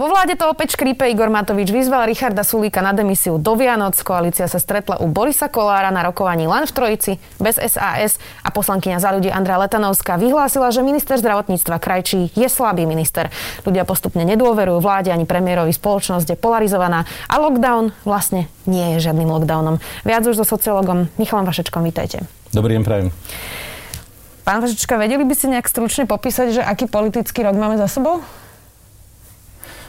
Vo vláde to opäť škrípe Igor Matovič vyzval Richarda Sulíka na demisiu do Vianoc. Koalícia sa stretla u Borisa Kolára na rokovaní len v Trojici, bez SAS a poslankyňa za ľudí Andrea Letanovská vyhlásila, že minister zdravotníctva Krajčí je slabý minister. Ľudia postupne nedôverujú vláde ani premiérovi, spoločnosť je polarizovaná a lockdown vlastne nie je žiadnym lockdownom. Viac už so sociologom Michalom Vašečkom, vítajte. Dobrý deň, prajem. Pán Vašečka, vedeli by ste nejak stručne popísať, že aký politický rok máme za sebou?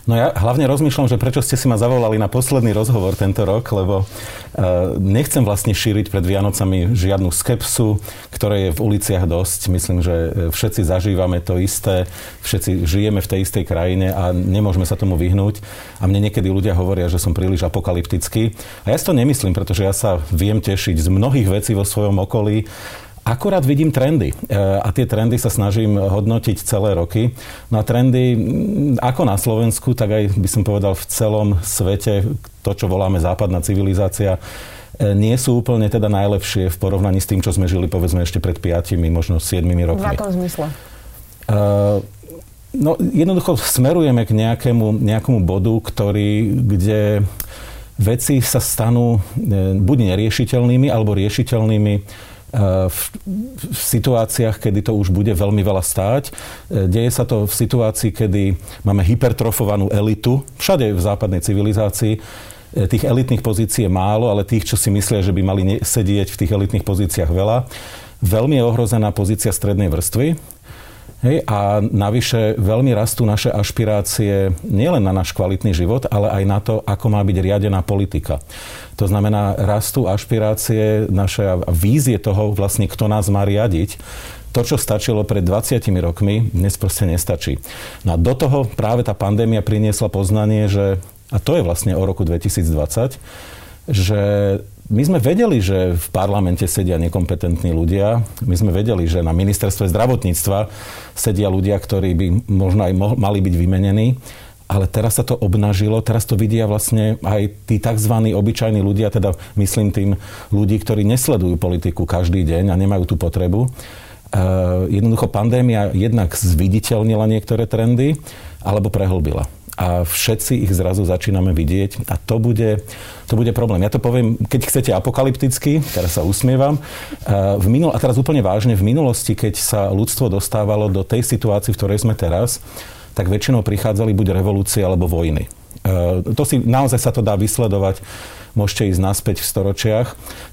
No ja hlavne rozmýšľam, že prečo ste si ma zavolali na posledný rozhovor tento rok, lebo uh, nechcem vlastne šíriť pred Vianocami žiadnu skepsu, ktoré je v uliciach dosť. Myslím, že e, všetci zažívame to isté, všetci žijeme v tej istej krajine a nemôžeme sa tomu vyhnúť. A mne niekedy ľudia hovoria, že som príliš apokalyptický. A ja si to nemyslím, pretože ja sa viem tešiť z mnohých vecí vo svojom okolí Akurát vidím trendy e, a tie trendy sa snažím hodnotiť celé roky. No a trendy ako na Slovensku, tak aj by som povedal v celom svete, to, čo voláme západná civilizácia, e, nie sú úplne teda najlepšie v porovnaní s tým, čo sme žili povedzme ešte pred 5, možno 7 rokmi. V akom zmysle? Uh, no, jednoducho smerujeme k nejakému, nejakému bodu, ktorý, kde veci sa stanú buď neriešiteľnými, alebo riešiteľnými v, v situáciách, kedy to už bude veľmi veľa stáť. E, deje sa to v situácii, kedy máme hypertrofovanú elitu, všade v západnej civilizácii. E, tých elitných pozícií je málo, ale tých, čo si myslia, že by mali sedieť v tých elitných pozíciách veľa. Veľmi je ohrozená pozícia strednej vrstvy. Hej, a navyše veľmi rastú naše ašpirácie nielen na náš kvalitný život, ale aj na to, ako má byť riadená politika. To znamená, rastú ašpirácie naše vízie toho vlastne, kto nás má riadiť. To, čo stačilo pred 20 rokmi, dnes proste nestačí. No a do toho práve tá pandémia priniesla poznanie, že, a to je vlastne o roku 2020, že my sme vedeli, že v parlamente sedia nekompetentní ľudia. My sme vedeli, že na ministerstve zdravotníctva sedia ľudia, ktorí by možno aj mali byť vymenení. Ale teraz sa to obnažilo, teraz to vidia vlastne aj tí tzv. obyčajní ľudia, teda myslím tým ľudí, ktorí nesledujú politiku každý deň a nemajú tú potrebu. Uh, jednoducho pandémia jednak zviditeľnila niektoré trendy alebo prehlbila a všetci ich zrazu začíname vidieť a to bude, to bude problém. Ja to poviem, keď chcete apokalypticky, teraz sa usmievam, v minul- a teraz úplne vážne, v minulosti, keď sa ľudstvo dostávalo do tej situácii, v ktorej sme teraz, tak väčšinou prichádzali buď revolúcie alebo vojny. To si, naozaj sa to dá vysledovať môžete ísť naspäť v storočiach.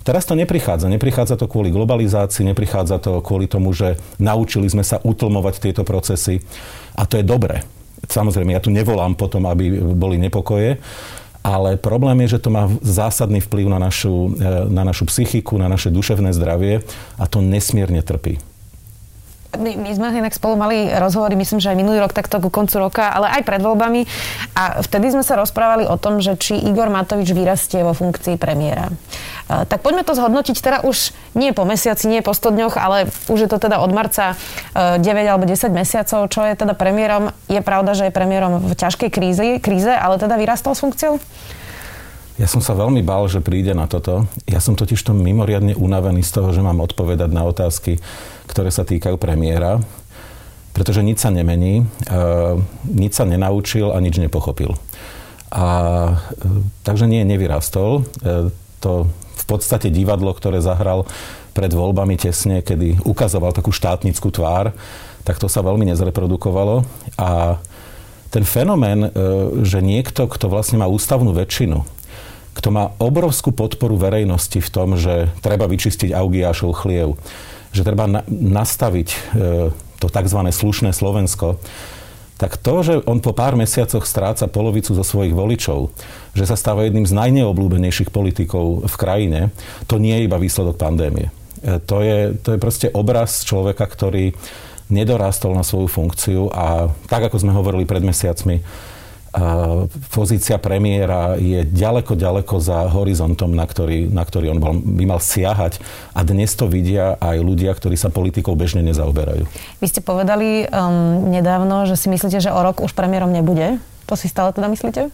Teraz to neprichádza. Neprichádza to kvôli globalizácii, neprichádza to kvôli tomu, že naučili sme sa utlmovať tieto procesy. A to je dobré. Samozrejme, ja tu nevolám potom, aby boli nepokoje, ale problém je, že to má zásadný vplyv na našu, e, na našu psychiku, na naše duševné zdravie a to nesmierne trpí. My, my sme inak spolu mali rozhovory, myslím, že aj minulý rok, takto ku koncu roka, ale aj pred voľbami. A vtedy sme sa rozprávali o tom, že či Igor Matovič vyrastie vo funkcii premiéra. E, tak poďme to zhodnotiť teda už nie po mesiaci, nie po 100 dňoch, ale už je to teda od marca 9 e, alebo 10 mesiacov, čo je teda premiérom. Je pravda, že je premiérom v ťažkej kríze, kríze ale teda vyrastol s funkciou? Ja som sa veľmi bál, že príde na toto. Ja som totiž to mimoriadne unavený z toho, že mám odpovedať na otázky, ktoré sa týkajú premiéra, pretože nič sa nemení, uh, nič sa nenaučil a nič nepochopil. A, uh, takže nie, nevyrastol. Uh, to v podstate divadlo, ktoré zahral pred voľbami tesne, kedy ukazoval takú štátnickú tvár, tak to sa veľmi nezreprodukovalo. A ten fenomén, že niekto, kto vlastne má ústavnú väčšinu, kto má obrovskú podporu verejnosti v tom, že treba vyčistiť Augiášov chliev, že treba na, nastaviť e, to tzv. slušné Slovensko, tak to, že on po pár mesiacoch stráca polovicu zo svojich voličov, že sa stáva jedným z najneobľúbenejších politikov v krajine, to nie je iba výsledok pandémie. E, to je, to je proste obraz človeka, ktorý nedorástol na svoju funkciu a tak, ako sme hovorili pred mesiacmi, pozícia premiéra je ďaleko, ďaleko za horizontom, na ktorý, na ktorý on by mal siahať. A dnes to vidia aj ľudia, ktorí sa politikou bežne nezaoberajú. Vy ste povedali um, nedávno, že si myslíte, že o rok už premiérom nebude. To si stále teda myslíte?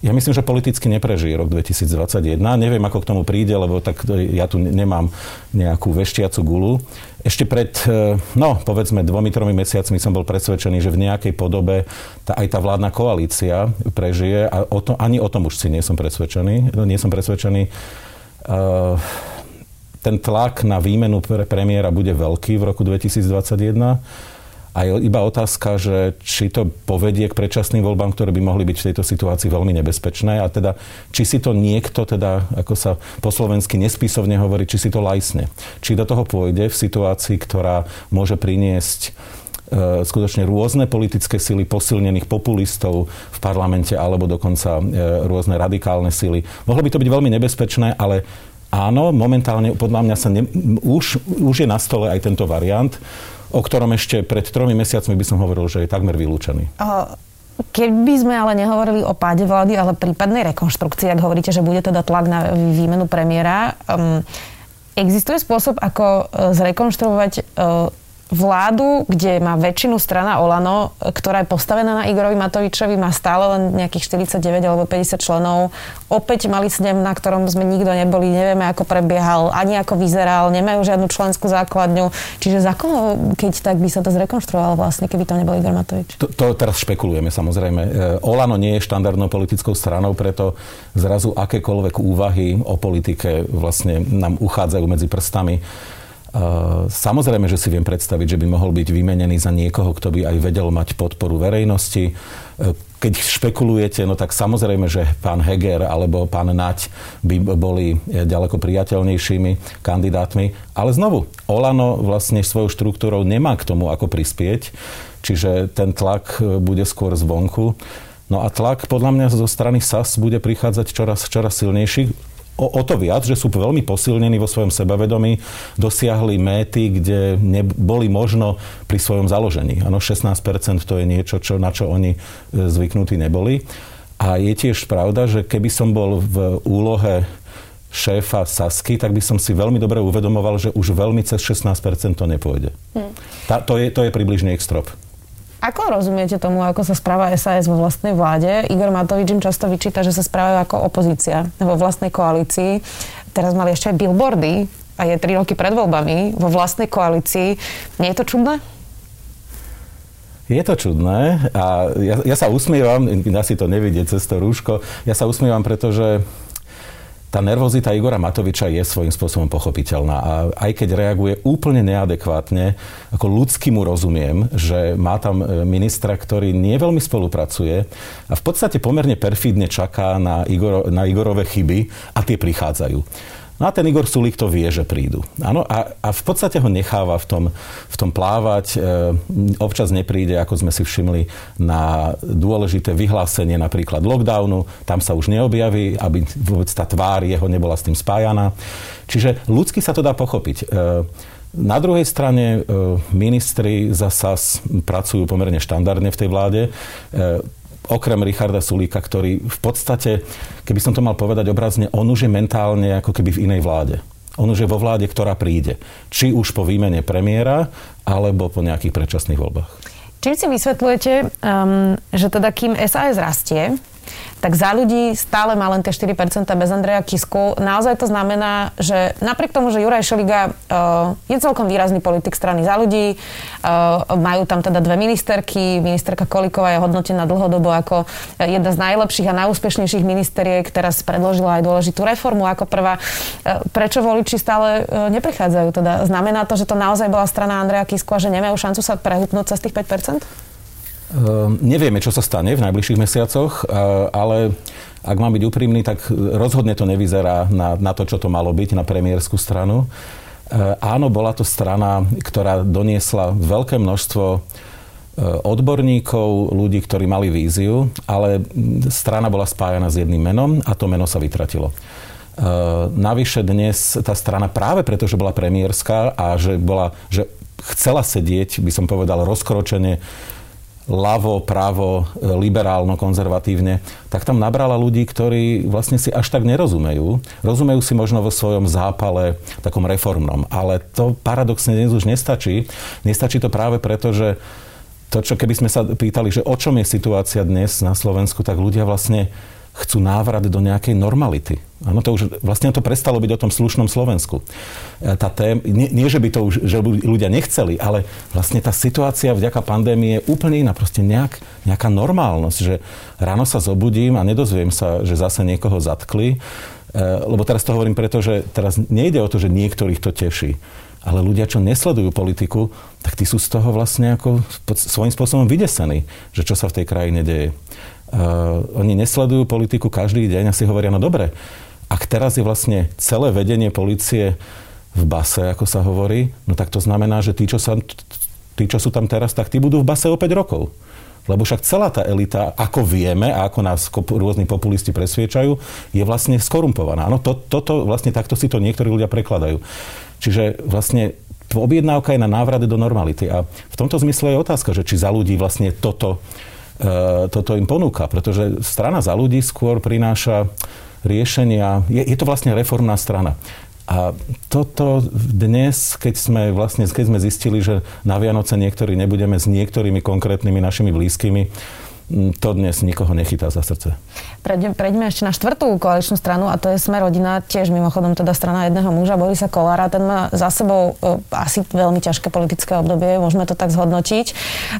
Ja myslím, že politicky neprežije rok 2021. Neviem, ako k tomu príde, lebo tak ja tu nemám nejakú veštiacu gulu. Ešte pred, e, no, povedzme, dvomi, tromi mesiacmi som bol presvedčený, že v nejakej podobe tá, aj tá vládna koalícia prežije a o to, ani o tom už si nie som presvedčený. Nie som presvedčený. Uh, ten tlak na výmenu pre premiéra bude veľký v roku 2021 a je iba otázka, že či to povedie k predčasným voľbám, ktoré by mohli byť v tejto situácii veľmi nebezpečné a teda či si to niekto, teda ako sa po slovensky nespisovne hovorí, či si to lajsne. Či do toho pôjde v situácii, ktorá môže priniesť e, skutočne rôzne politické sily posilnených populistov v parlamente alebo dokonca e, rôzne radikálne sily. Mohlo by to byť veľmi nebezpečné, ale áno, momentálne podľa mňa sa ne, už, už je na stole aj tento variant o ktorom ešte pred tromi mesiacmi by som hovoril, že je takmer vylúčený. Keby sme ale nehovorili o páde vlády, ale prípadnej rekonštrukcii, ak hovoríte, že bude teda tlak na výmenu premiéra, um, existuje spôsob, ako uh, zrekonštruovať uh, vládu, kde má väčšinu strana Olano, ktorá je postavená na Igorovi Matovičovi, má stále len nejakých 49 alebo 50 členov. Opäť mali snem, na ktorom sme nikto neboli, nevieme, ako prebiehal, ani ako vyzeral, nemajú žiadnu členskú základňu. Čiže za koho, keď tak by sa to zrekonštruovalo vlastne, keby to nebol Igor Matovič? To, to teraz špekulujeme samozrejme. E, Olano nie je štandardnou politickou stranou, preto zrazu akékoľvek úvahy o politike vlastne nám uchádzajú medzi prstami. Samozrejme, že si viem predstaviť, že by mohol byť vymenený za niekoho, kto by aj vedel mať podporu verejnosti. E, keď špekulujete, no tak samozrejme, že pán Heger alebo pán Nať by boli ďaleko priateľnejšími kandidátmi. Ale znovu, Olano vlastne svojou štruktúrou nemá k tomu, ako prispieť, čiže ten tlak e, bude skôr zvonku. No a tlak podľa mňa zo strany SAS bude prichádzať čoraz, čoraz silnejší o, o to viac, že sú veľmi posilnení vo svojom sebavedomí, dosiahli méty, kde boli možno pri svojom založení. Áno, 16% to je niečo, čo, na čo oni e, zvyknutí neboli. A je tiež pravda, že keby som bol v úlohe šéfa Sasky, tak by som si veľmi dobre uvedomoval, že už veľmi cez 16% to nepôjde. Hmm. Tá, to, je, to je približne ich strop. Ako rozumiete tomu, ako sa správa SAS vo vlastnej vláde? Igor Matovič im často vyčíta, že sa správajú ako opozícia vo vlastnej koalícii. Teraz mali ešte aj billboardy a je tri roky pred voľbami vo vlastnej koalícii. Nie je to čudné? Je to čudné a ja, ja sa usmievam, si to nevidie cez to rúško, ja sa usmievam, pretože tá nervozita Igora Matoviča je svojím spôsobom pochopiteľná a aj keď reaguje úplne neadekvátne, ako ľudský mu rozumiem, že má tam e, ministra, ktorý nie veľmi spolupracuje a v podstate pomerne perfídne čaká na, Igor, na Igorové chyby a tie prichádzajú. No a ten Igor Sulík to vie, že prídu. Áno, a, a v podstate ho necháva v tom, v tom plávať. E, občas nepríde, ako sme si všimli, na dôležité vyhlásenie napríklad lockdownu. Tam sa už neobjaví, aby vôbec tá tvár jeho nebola s tým spájaná. Čiže ľudsky sa to dá pochopiť. E, na druhej strane e, ministri za SAS pracujú pomerne štandardne v tej vláde. Okrem Richarda Sulíka, ktorý v podstate, keby som to mal povedať obrazne, on už je mentálne ako keby v inej vláde. On už je vo vláde, ktorá príde. Či už po výmene premiéra, alebo po nejakých predčasných voľbách. Čím si vysvetľujete, um, že teda kým SAS rastie, tak za ľudí stále má len tie 4% bez Andreja Kisku. Naozaj to znamená, že napriek tomu, že Juraj Šeliga uh, je celkom výrazný politik strany za ľudí, uh, majú tam teda dve ministerky, ministerka Kolíková je hodnotená dlhodobo ako jedna z najlepších a najúspešnejších ministeriek, teraz predložila aj dôležitú reformu ako prvá. Uh, prečo voliči stále uh, neprichádzajú? Teda znamená to, že to naozaj bola strana Andreja Kisku a že nemajú šancu sa prehupnúť cez tých 5%? Ehm, nevieme, čo sa stane v najbližších mesiacoch, ale ak mám byť úprimný, tak rozhodne to nevyzerá na, na to, čo to malo byť, na premiérskú stranu. Ehm, áno, bola to strana, ktorá doniesla veľké množstvo ehm, odborníkov, ľudí, ktorí mali víziu, ale strana bola spájana s jedným menom a to meno sa vytratilo. Navyše dnes tá strana práve preto, že bola premiérska a že, bola, že chcela sedieť, by som povedal, rozkročene ľavo, pravo, liberálno, konzervatívne, tak tam nabrala ľudí, ktorí vlastne si až tak nerozumejú. Rozumejú si možno vo svojom zápale takom reformnom, ale to paradoxne dnes už nestačí. Nestačí to práve preto, že to, čo keby sme sa pýtali, že o čom je situácia dnes na Slovensku, tak ľudia vlastne chcú návrat do nejakej normality. Áno, to už vlastne to prestalo byť o tom slušnom Slovensku. E, tá tém, nie, nie, že by to už že ľudia nechceli, ale vlastne tá situácia vďaka pandémie je úplne iná. Proste nejak, nejaká normálnosť, že ráno sa zobudím a nedozviem sa, že zase niekoho zatkli. E, lebo teraz to hovorím preto, že teraz nejde o to, že niektorých to teší. Ale ľudia, čo nesledujú politiku, tak tí sú z toho vlastne ako svojím spôsobom vydesení, že čo sa v tej krajine deje. Uh, oni nesledujú politiku každý deň a si hovoria, no dobre, ak teraz je vlastne celé vedenie policie v base, ako sa hovorí, no tak to znamená, že tí, čo, sa, tí, čo sú tam teraz, tak tí budú v base o 5 rokov. Lebo však celá tá elita, ako vieme a ako nás rôzni populisti presviečajú, je vlastne skorumpovaná. Áno, to, toto, vlastne takto si to niektorí ľudia prekladajú. Čiže vlastne objednávka je na návrate do normality. A v tomto zmysle je otázka, že či za ľudí vlastne toto, e, toto im ponúka. Pretože strana za ľudí skôr prináša riešenia. Je, je to vlastne reformná strana. A toto dnes, keď sme, vlastne, keď sme zistili, že na Vianoce niektorí nebudeme s niektorými konkrétnymi našimi blízkymi, to dnes nikoho nechytá za srdce. Prejdeme, ešte na štvrtú koaličnú stranu a to je Sme rodina, tiež mimochodom teda strana jedného muža, Borisa Kolára. Ten má za sebou uh, asi veľmi ťažké politické obdobie, môžeme to tak zhodnotiť.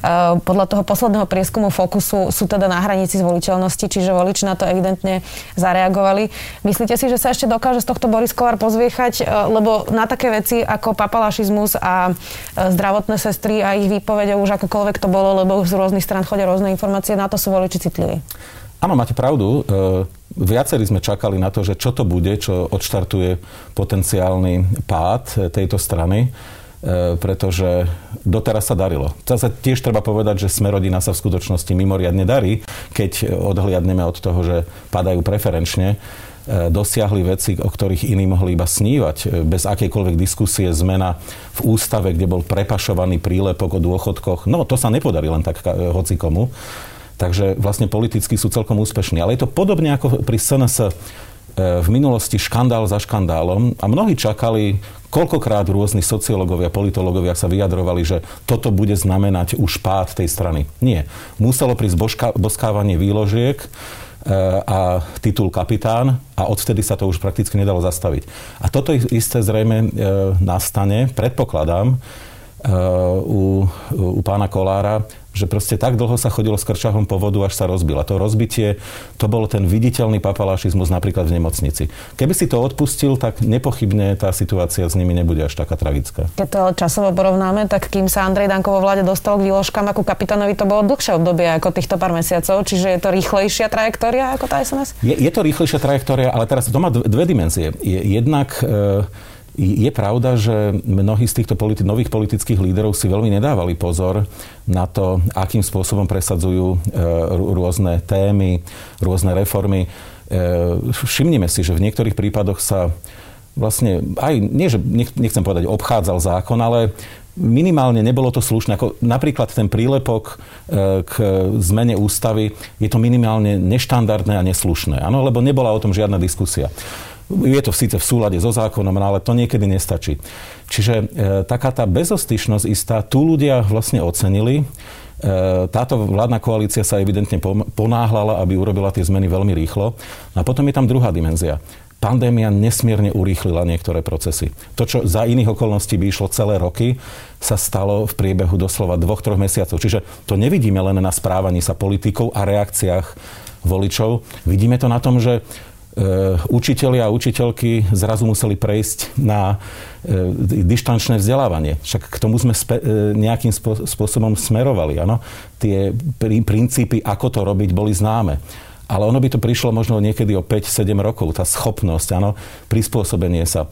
Uh, podľa toho posledného prieskumu Fokusu sú teda na hranici zvoliteľnosti, čiže voliči na to evidentne zareagovali. Myslíte si, že sa ešte dokáže z tohto Boris Kolár pozviechať? Uh, lebo na také veci ako papalašizmus a zdravotné sestry a ich výpovede už akokoľvek to bolo, lebo z rôznych stran chodia rôzne informácie, na to sú voliči citliví. Áno, máte pravdu. E, viacerí sme čakali na to, že čo to bude, čo odštartuje potenciálny pád tejto strany, e, pretože doteraz sa darilo. Zase tiež treba povedať, že Smerodina sa v skutočnosti mimoriadne darí, keď odhliadneme od toho, že padajú preferenčne e, dosiahli veci, o ktorých iní mohli iba snívať. Bez akejkoľvek diskusie zmena v ústave, kde bol prepašovaný prílepok o dôchodkoch. No, to sa nepodarí len tak hoci komu. Takže vlastne politicky sú celkom úspešní. Ale je to podobne ako pri SNS e, v minulosti škandál za škandálom a mnohí čakali, koľkokrát rôzni sociológovia, politológovia sa vyjadrovali, že toto bude znamenať už pád tej strany. Nie. Muselo prísť božka, boskávanie výložiek e, a titul kapitán a odvtedy sa to už prakticky nedalo zastaviť. A toto isté zrejme e, nastane, predpokladám, u, u pána Kolára, že proste tak dlho sa chodilo s krčahom po vodu, až sa rozbil. A to rozbitie, to bol ten viditeľný papalašizmus napríklad v nemocnici. Keby si to odpustil, tak nepochybne tá situácia s nimi nebude až taká tragická. Keď to časovo porovnáme, tak kým sa Andrej Danko vo vláde dostal k výložkám ako kapitánovi, to bolo dlhšie obdobie ako týchto pár mesiacov, čiže je to rýchlejšia trajektória ako tá SMS? Je, je to rýchlejšia trajektória, ale teraz to má dve dimenzie. Je, jednak e, je pravda, že mnohí z týchto politi- nových politických líderov si veľmi nedávali pozor na to, akým spôsobom presadzujú e, rôzne témy, rôzne reformy. E, všimnime si, že v niektorých prípadoch sa vlastne aj, nie že nechcem povedať obchádzal zákon, ale minimálne nebolo to slušné. Ako napríklad ten prílepok e, k zmene ústavy je to minimálne neštandardné a neslušné. Áno, lebo nebola o tom žiadna diskusia. Je to síce v súlade so zákonom, no ale to niekedy nestačí. Čiže e, taká tá bezostyšnosť istá, tu ľudia vlastne ocenili. E, táto vládna koalícia sa evidentne ponáhľala, aby urobila tie zmeny veľmi rýchlo. A potom je tam druhá dimenzia pandémia nesmierne urýchlila niektoré procesy. To, čo za iných okolností by išlo celé roky, sa stalo v priebehu doslova dvoch, troch mesiacov. Čiže to nevidíme len na správaní sa politikov a reakciách voličov. Vidíme to na tom, že učitelia a učiteľky zrazu museli prejsť na e, dištančné vzdelávanie. Však k tomu sme spe, e, nejakým spôsobom smerovali. Ano? Tie princípy, ako to robiť, boli známe. Ale ono by to prišlo možno niekedy o 5-7 rokov, tá schopnosť, ano, prispôsobenie sa.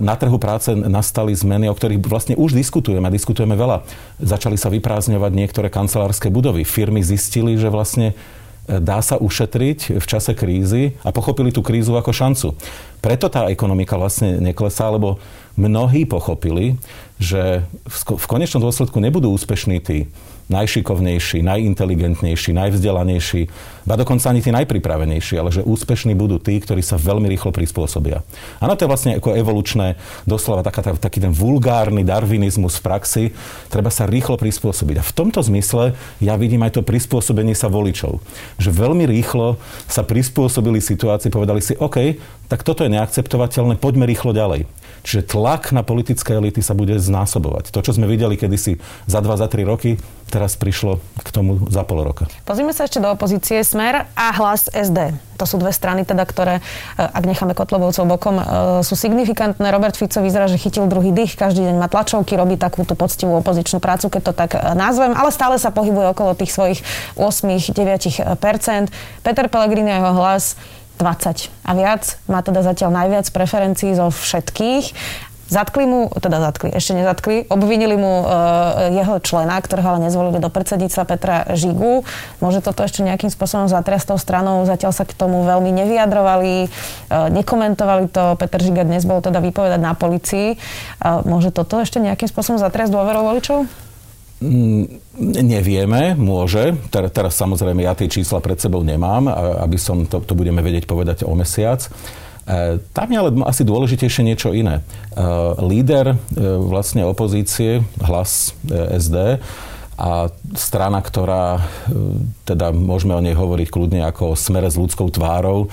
Na trhu práce nastali zmeny, o ktorých vlastne už diskutujeme, diskutujeme veľa. Začali sa vyprázdňovať niektoré kancelárske budovy. Firmy zistili, že vlastne dá sa ušetriť v čase krízy a pochopili tú krízu ako šancu. Preto tá ekonomika vlastne neklesá, lebo mnohí pochopili, že v konečnom dôsledku nebudú úspešní tí najšikovnejší, najinteligentnejší, najvzdelanejší, ba dokonca ani tí najpripravenejší, ale že úspešní budú tí, ktorí sa veľmi rýchlo prispôsobia. Áno, to je vlastne ako evolučné, doslova taká, taký ten vulgárny darvinizmus v praxi. Treba sa rýchlo prispôsobiť. A v tomto zmysle ja vidím aj to prispôsobenie sa voličov. Že veľmi rýchlo sa prispôsobili situácii, povedali si, OK, tak toto je neakceptovateľné, poďme rýchlo ďalej. Čiže tlak na politické elity sa bude znásobovať. To, čo sme videli kedysi za 2, za 3 roky, teraz prišlo k tomu za pol roka. Pozrime sa ešte do opozície Smer a hlas SD. To sú dve strany, teda, ktoré, e, ak necháme Kotlebovcov bokom, e, sú signifikantné. Robert Fico vyzerá, že chytil druhý dých, každý deň má tlačovky, robí takú tú poctivú opozičnú prácu, keď to tak e, nazvem, ale stále sa pohybuje okolo tých svojich 8-9%. Peter Pellegrini a jeho hlas 20 a viac. Má teda zatiaľ najviac preferencií zo všetkých. Zatkli mu, teda zatkli, ešte nezatkli, obvinili mu e, jeho člena, ktorého ale nezvolili do predsedníctva Petra Žigu. Môže toto ešte nejakým spôsobom zatriasť tou stranou, zatiaľ sa k tomu veľmi nevyjadrovali, e, nekomentovali to. Peter Žiga dnes bol teda vypovedať na policii. E, môže toto ešte nejakým spôsobom zatriasť dôverou voličov? Mm, nevieme, môže. Teraz, teraz samozrejme ja tie čísla pred sebou nemám, aby som to, to budeme vedieť povedať o mesiac. E, tam je ale asi dôležitejšie niečo iné. E, líder e, vlastne opozície, hlas SD, a strana, ktorá, teda môžeme o nej hovoriť kľudne ako smere s ľudskou tvárou,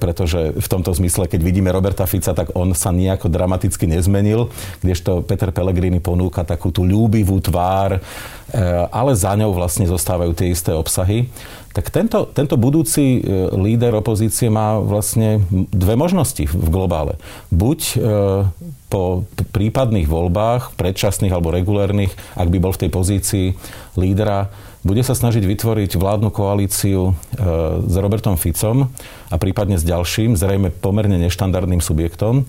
pretože v tomto zmysle, keď vidíme Roberta Fica, tak on sa nejako dramaticky nezmenil, kdežto Peter Pellegrini ponúka takú tú ľúbivú tvár, ale za ňou vlastne zostávajú tie isté obsahy. Tak tento, tento budúci e, líder opozície má vlastne dve možnosti v globále. Buď e, po prípadných voľbách, predčasných alebo regulérnych, ak by bol v tej pozícii lídra, bude sa snažiť vytvoriť vládnu koalíciu e, s Robertom Ficom a prípadne s ďalším, zrejme pomerne neštandardným subjektom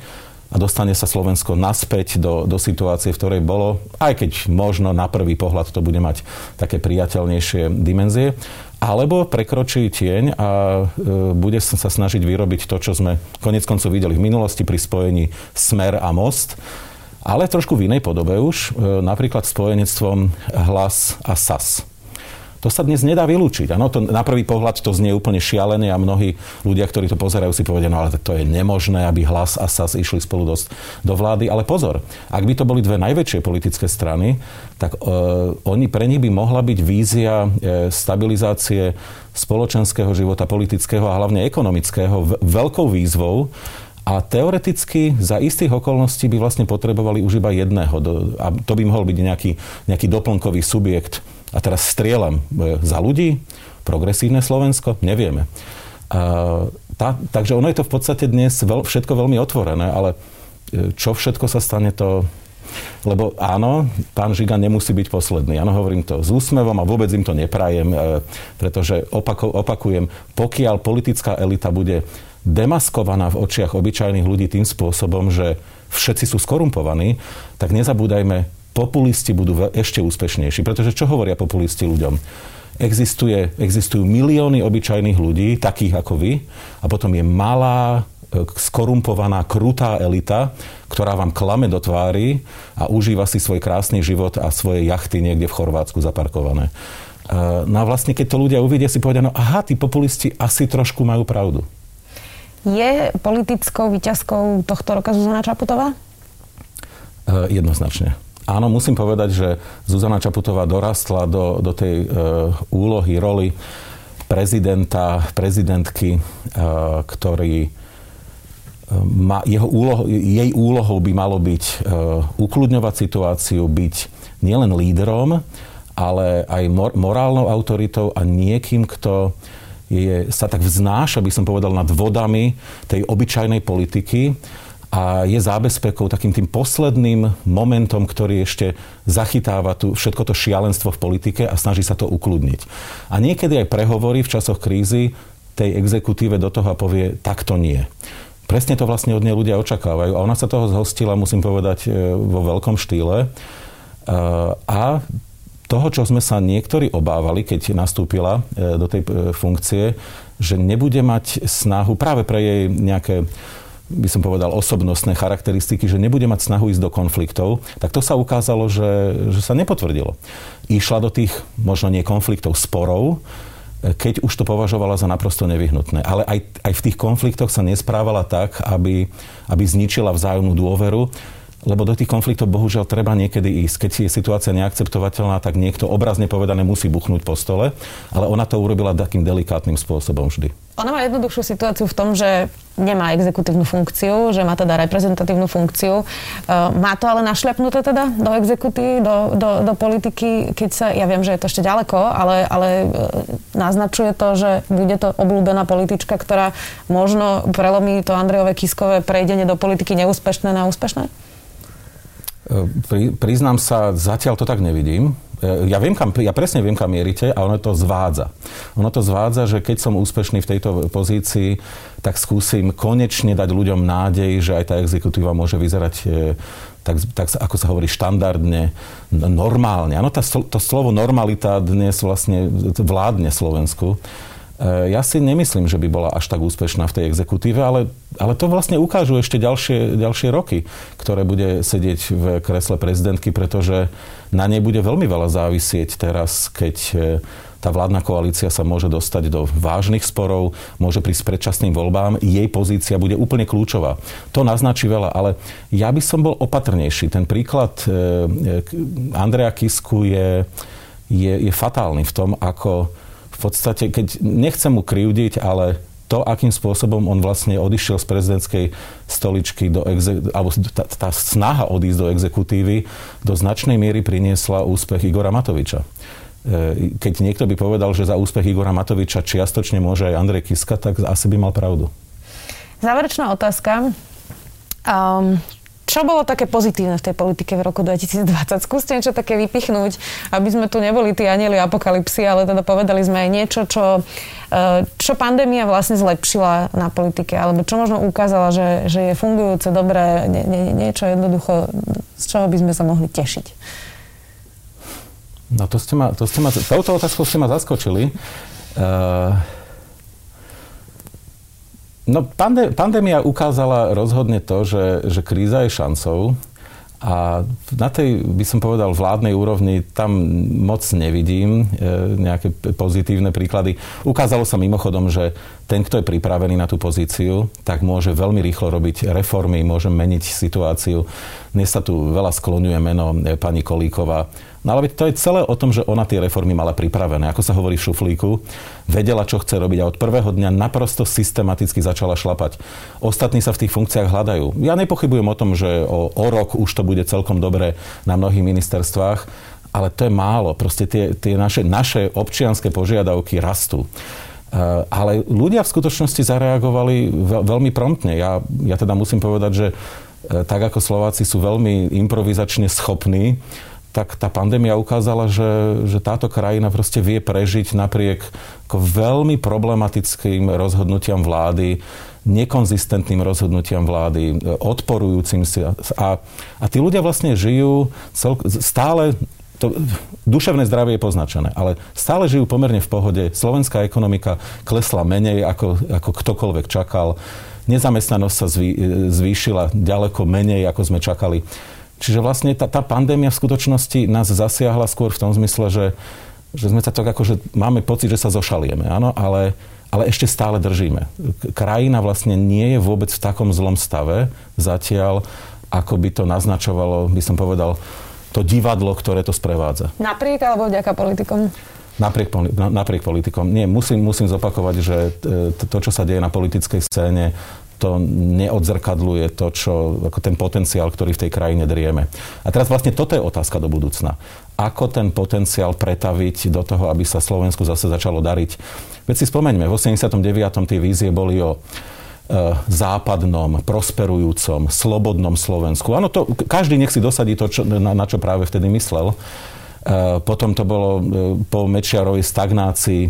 a dostane sa Slovensko naspäť do, do situácie, v ktorej bolo, aj keď možno na prvý pohľad to bude mať také priateľnejšie dimenzie alebo prekročí tieň a e, bude sa snažiť vyrobiť to, čo sme konec koncov videli v minulosti pri spojení Smer a Most, ale trošku v inej podobe už, e, napríklad spojenectvom Hlas a SAS. To sa dnes nedá vylúčiť. Ano, to, na prvý pohľad to znie úplne šialené a mnohí ľudia, ktorí to pozerajú, si povedia, no ale to je nemožné, aby hlas a SAS išli spolu do, do vlády. Ale pozor, ak by to boli dve najväčšie politické strany, tak e, oni, pre nich by mohla byť vízia e, stabilizácie spoločenského života, politického a hlavne ekonomického veľkou výzvou, a teoreticky za istých okolností by vlastne potrebovali už iba jedného. A to by mohol byť nejaký, nejaký doplnkový subjekt a teraz strieľam e, za ľudí, progresívne Slovensko, nevieme. A, tá, takže ono je to v podstate dnes veľ, všetko veľmi otvorené, ale e, čo všetko sa stane, to... Lebo áno, pán Žiga nemusí byť posledný. Áno, hovorím to s úsmevom a vôbec im to neprajem, e, pretože opako, opakujem, pokiaľ politická elita bude demaskovaná v očiach obyčajných ľudí tým spôsobom, že všetci sú skorumpovaní, tak nezabúdajme, populisti budú ešte úspešnejší. Pretože čo hovoria populisti ľuďom? Existuje, existujú milióny obyčajných ľudí, takých ako vy, a potom je malá, e, skorumpovaná, krutá elita, ktorá vám klame do tvári a užíva si svoj krásny život a svoje jachty niekde v Chorvátsku zaparkované. E, no a vlastne, keď to ľudia uvidia, si povedia, no aha, tí populisti asi trošku majú pravdu. Je politickou výťazkou tohto roka Zuzana Čaputová? E, jednoznačne. Áno, musím povedať, že Zuzana Čaputová dorastla do, do tej e, úlohy, roli prezidenta, prezidentky, e, ktorý e, má, jeho úloho, jej úlohou by malo byť e, ukludňovať situáciu, byť nielen lídrom, ale aj mor, morálnou autoritou a niekým, kto je, sa tak vznáša, by som povedal, nad vodami tej obyčajnej politiky a je zábezpekou takým tým posledným momentom, ktorý ešte zachytáva tu všetko to šialenstvo v politike a snaží sa to ukludniť. A niekedy aj prehovorí v časoch krízy tej exekutíve do toho a povie, tak to nie. Presne to vlastne od nej ľudia očakávajú. A ona sa toho zhostila, musím povedať, e, vo veľkom štýle. E, a toho, čo sme sa niektorí obávali, keď nastúpila e, do tej funkcie, že nebude mať snahu práve pre jej nejaké by som povedal, osobnostné charakteristiky, že nebude mať snahu ísť do konfliktov, tak to sa ukázalo, že, že sa nepotvrdilo. Išla do tých možno nie konfliktov, sporov, keď už to považovala za naprosto nevyhnutné. Ale aj, aj v tých konfliktoch sa nesprávala tak, aby, aby zničila vzájomnú dôveru, lebo do tých konfliktov bohužiaľ treba niekedy ísť. Keď je situácia neakceptovateľná, tak niekto obrazne povedané musí buchnúť po stole, ale ona to urobila takým delikátnym spôsobom vždy. Ona má jednoduchšiu situáciu v tom, že nemá exekutívnu funkciu, že má teda reprezentatívnu funkciu. E, má to ale našľapnuté teda do exekutívy, do, do, do politiky, keď sa, ja viem, že je to ešte ďaleko, ale, ale e, naznačuje to, že bude to obľúbená politička, ktorá možno prelomí to Andrejové Kiskové prejdenie do politiky neúspešné na úspešné? E, pri, priznám sa, zatiaľ to tak nevidím. E, ja, viem, kam, ja presne viem, kam mierite a ono to zvádza. Ono to zvádza, že keď som úspešný v tejto pozícii, tak skúsim konečne dať ľuďom nádej, že aj tá exekutíva môže vyzerať e, tak, tak ako sa hovorí, štandardne, normálne. Áno, to slovo normalita dnes vlastne vládne Slovensku. E, ja si nemyslím, že by bola až tak úspešná v tej exekutíve, ale, ale to vlastne ukážu ešte ďalšie, ďalšie roky, ktoré bude sedieť v kresle prezidentky, pretože na nej bude veľmi veľa závisieť teraz, keď e, tá vládna koalícia sa môže dostať do vážnych sporov, môže prísť predčasným voľbám, jej pozícia bude úplne kľúčová. To naznačí veľa, ale ja by som bol opatrnejší. Ten príklad e, Andreja Kisku je, je, je fatálny v tom, ako podstate, keď nechcem mu krivdiť, ale to, akým spôsobom on vlastne odišiel z prezidentskej stoličky, do exe- alebo tá, tá snaha odísť do exekutívy, do značnej miery priniesla úspech Igora Matoviča. E, keď niekto by povedal, že za úspech Igora Matoviča čiastočne môže aj Andrej Kiska, tak asi by mal pravdu. Záverečná otázka. Um, čo bolo také pozitívne v tej politike v roku 2020? Skúste niečo také vypichnúť, aby sme tu neboli tí anieli apokalipsy, ale teda povedali sme aj niečo, čo, e, čo pandémia vlastne zlepšila na politike, alebo čo možno ukázala, že, že je fungujúce, dobré, nie, nie, niečo jednoducho, z čoho by sme sa mohli tešiť. No to ste ma, to ste ma, touto otázkou ste ma zaskočili. Uh... No, pandé, pandémia ukázala rozhodne to, že, že kríza je šancou a na tej, by som povedal, vládnej úrovni tam moc nevidím e, nejaké pozitívne príklady. Ukázalo sa mimochodom, že ten, kto je pripravený na tú pozíciu, tak môže veľmi rýchlo robiť reformy, môže meniť situáciu. Dnes sa tu veľa skloňuje meno e, pani Kolíková No ale to je celé o tom, že ona tie reformy mala pripravené. Ako sa hovorí v šuflíku, vedela, čo chce robiť a od prvého dňa naprosto systematicky začala šlapať. Ostatní sa v tých funkciách hľadajú. Ja nepochybujem o tom, že o, o rok už to bude celkom dobre na mnohých ministerstvách, ale to je málo. Proste tie, tie naše, naše občianské požiadavky rastú. Uh, ale ľudia v skutočnosti zareagovali veľmi promptne. Ja, ja teda musím povedať, že uh, tak ako Slováci sú veľmi improvizačne schopní, tak tá pandémia ukázala, že, že táto krajina proste vie prežiť napriek ako veľmi problematickým rozhodnutiam vlády, nekonzistentným rozhodnutiam vlády, odporujúcim si. A, a tí ľudia vlastne žijú cel, stále to, duševné zdravie je poznačené, ale stále žijú pomerne v pohode. Slovenská ekonomika klesla menej, ako, ako ktokoľvek čakal. Nezamestnanosť sa zvý, zvýšila ďaleko menej, ako sme čakali. Čiže vlastne tá, tá pandémia v skutočnosti nás zasiahla skôr v tom zmysle, že, že sme sa tak ako, že máme pocit, že sa zošalieme, áno, ale, ale ešte stále držíme. Krajina vlastne nie je vôbec v takom zlom stave zatiaľ, ako by to naznačovalo, by som povedal, to divadlo, ktoré to sprevádza. Napriek alebo vďaka politikom? Napriek, napriek politikom. Nie, musím, musím zopakovať, že to, čo sa deje na politickej scéne, to neodzrkadluje to, čo, ako ten potenciál, ktorý v tej krajine drieme. A teraz vlastne toto je otázka do budúcna. Ako ten potenciál pretaviť do toho, aby sa Slovensku zase začalo dariť? Veď si spomeňme, v 89. tie vízie boli o e, západnom, prosperujúcom, slobodnom Slovensku. Áno, to, každý nech si dosadí to, čo, na, na čo práve vtedy myslel. E, potom to bolo e, po Mečiarovej stagnácii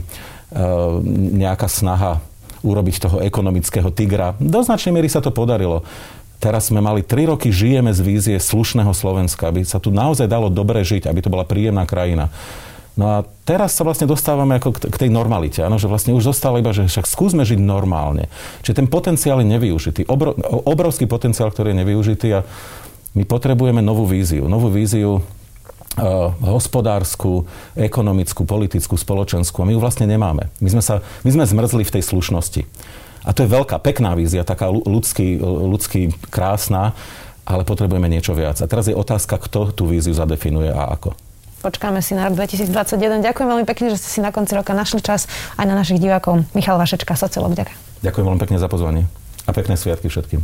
nejaká snaha urobiť toho ekonomického tigra. Do značnej miery sa to podarilo. Teraz sme mali 3 roky, žijeme z vízie slušného Slovenska, aby sa tu naozaj dalo dobre žiť, aby to bola príjemná krajina. No a teraz sa vlastne dostávame ako k tej normalite, áno, že vlastne už zostalo iba, že však skúsme žiť normálne. Čiže ten potenciál je nevyužitý, obrov, obrovský potenciál, ktorý je nevyužitý a my potrebujeme novú víziu. Novú víziu hospodárskú, ekonomickú, politickú, spoločenskú. A my ju vlastne nemáme. My sme, sa, my sme zmrzli v tej slušnosti. A to je veľká, pekná vízia, taká ľudský, ľudský krásna, ale potrebujeme niečo viac. A teraz je otázka, kto tú víziu zadefinuje a ako. Počkáme si na rok 2021. Ďakujem veľmi pekne, že ste si na konci roka našli čas aj na našich divákov. Michal Vašečka, sociolog. Ďakujem. Ďakujem veľmi pekne za pozvanie. A pekné sviatky všetkým.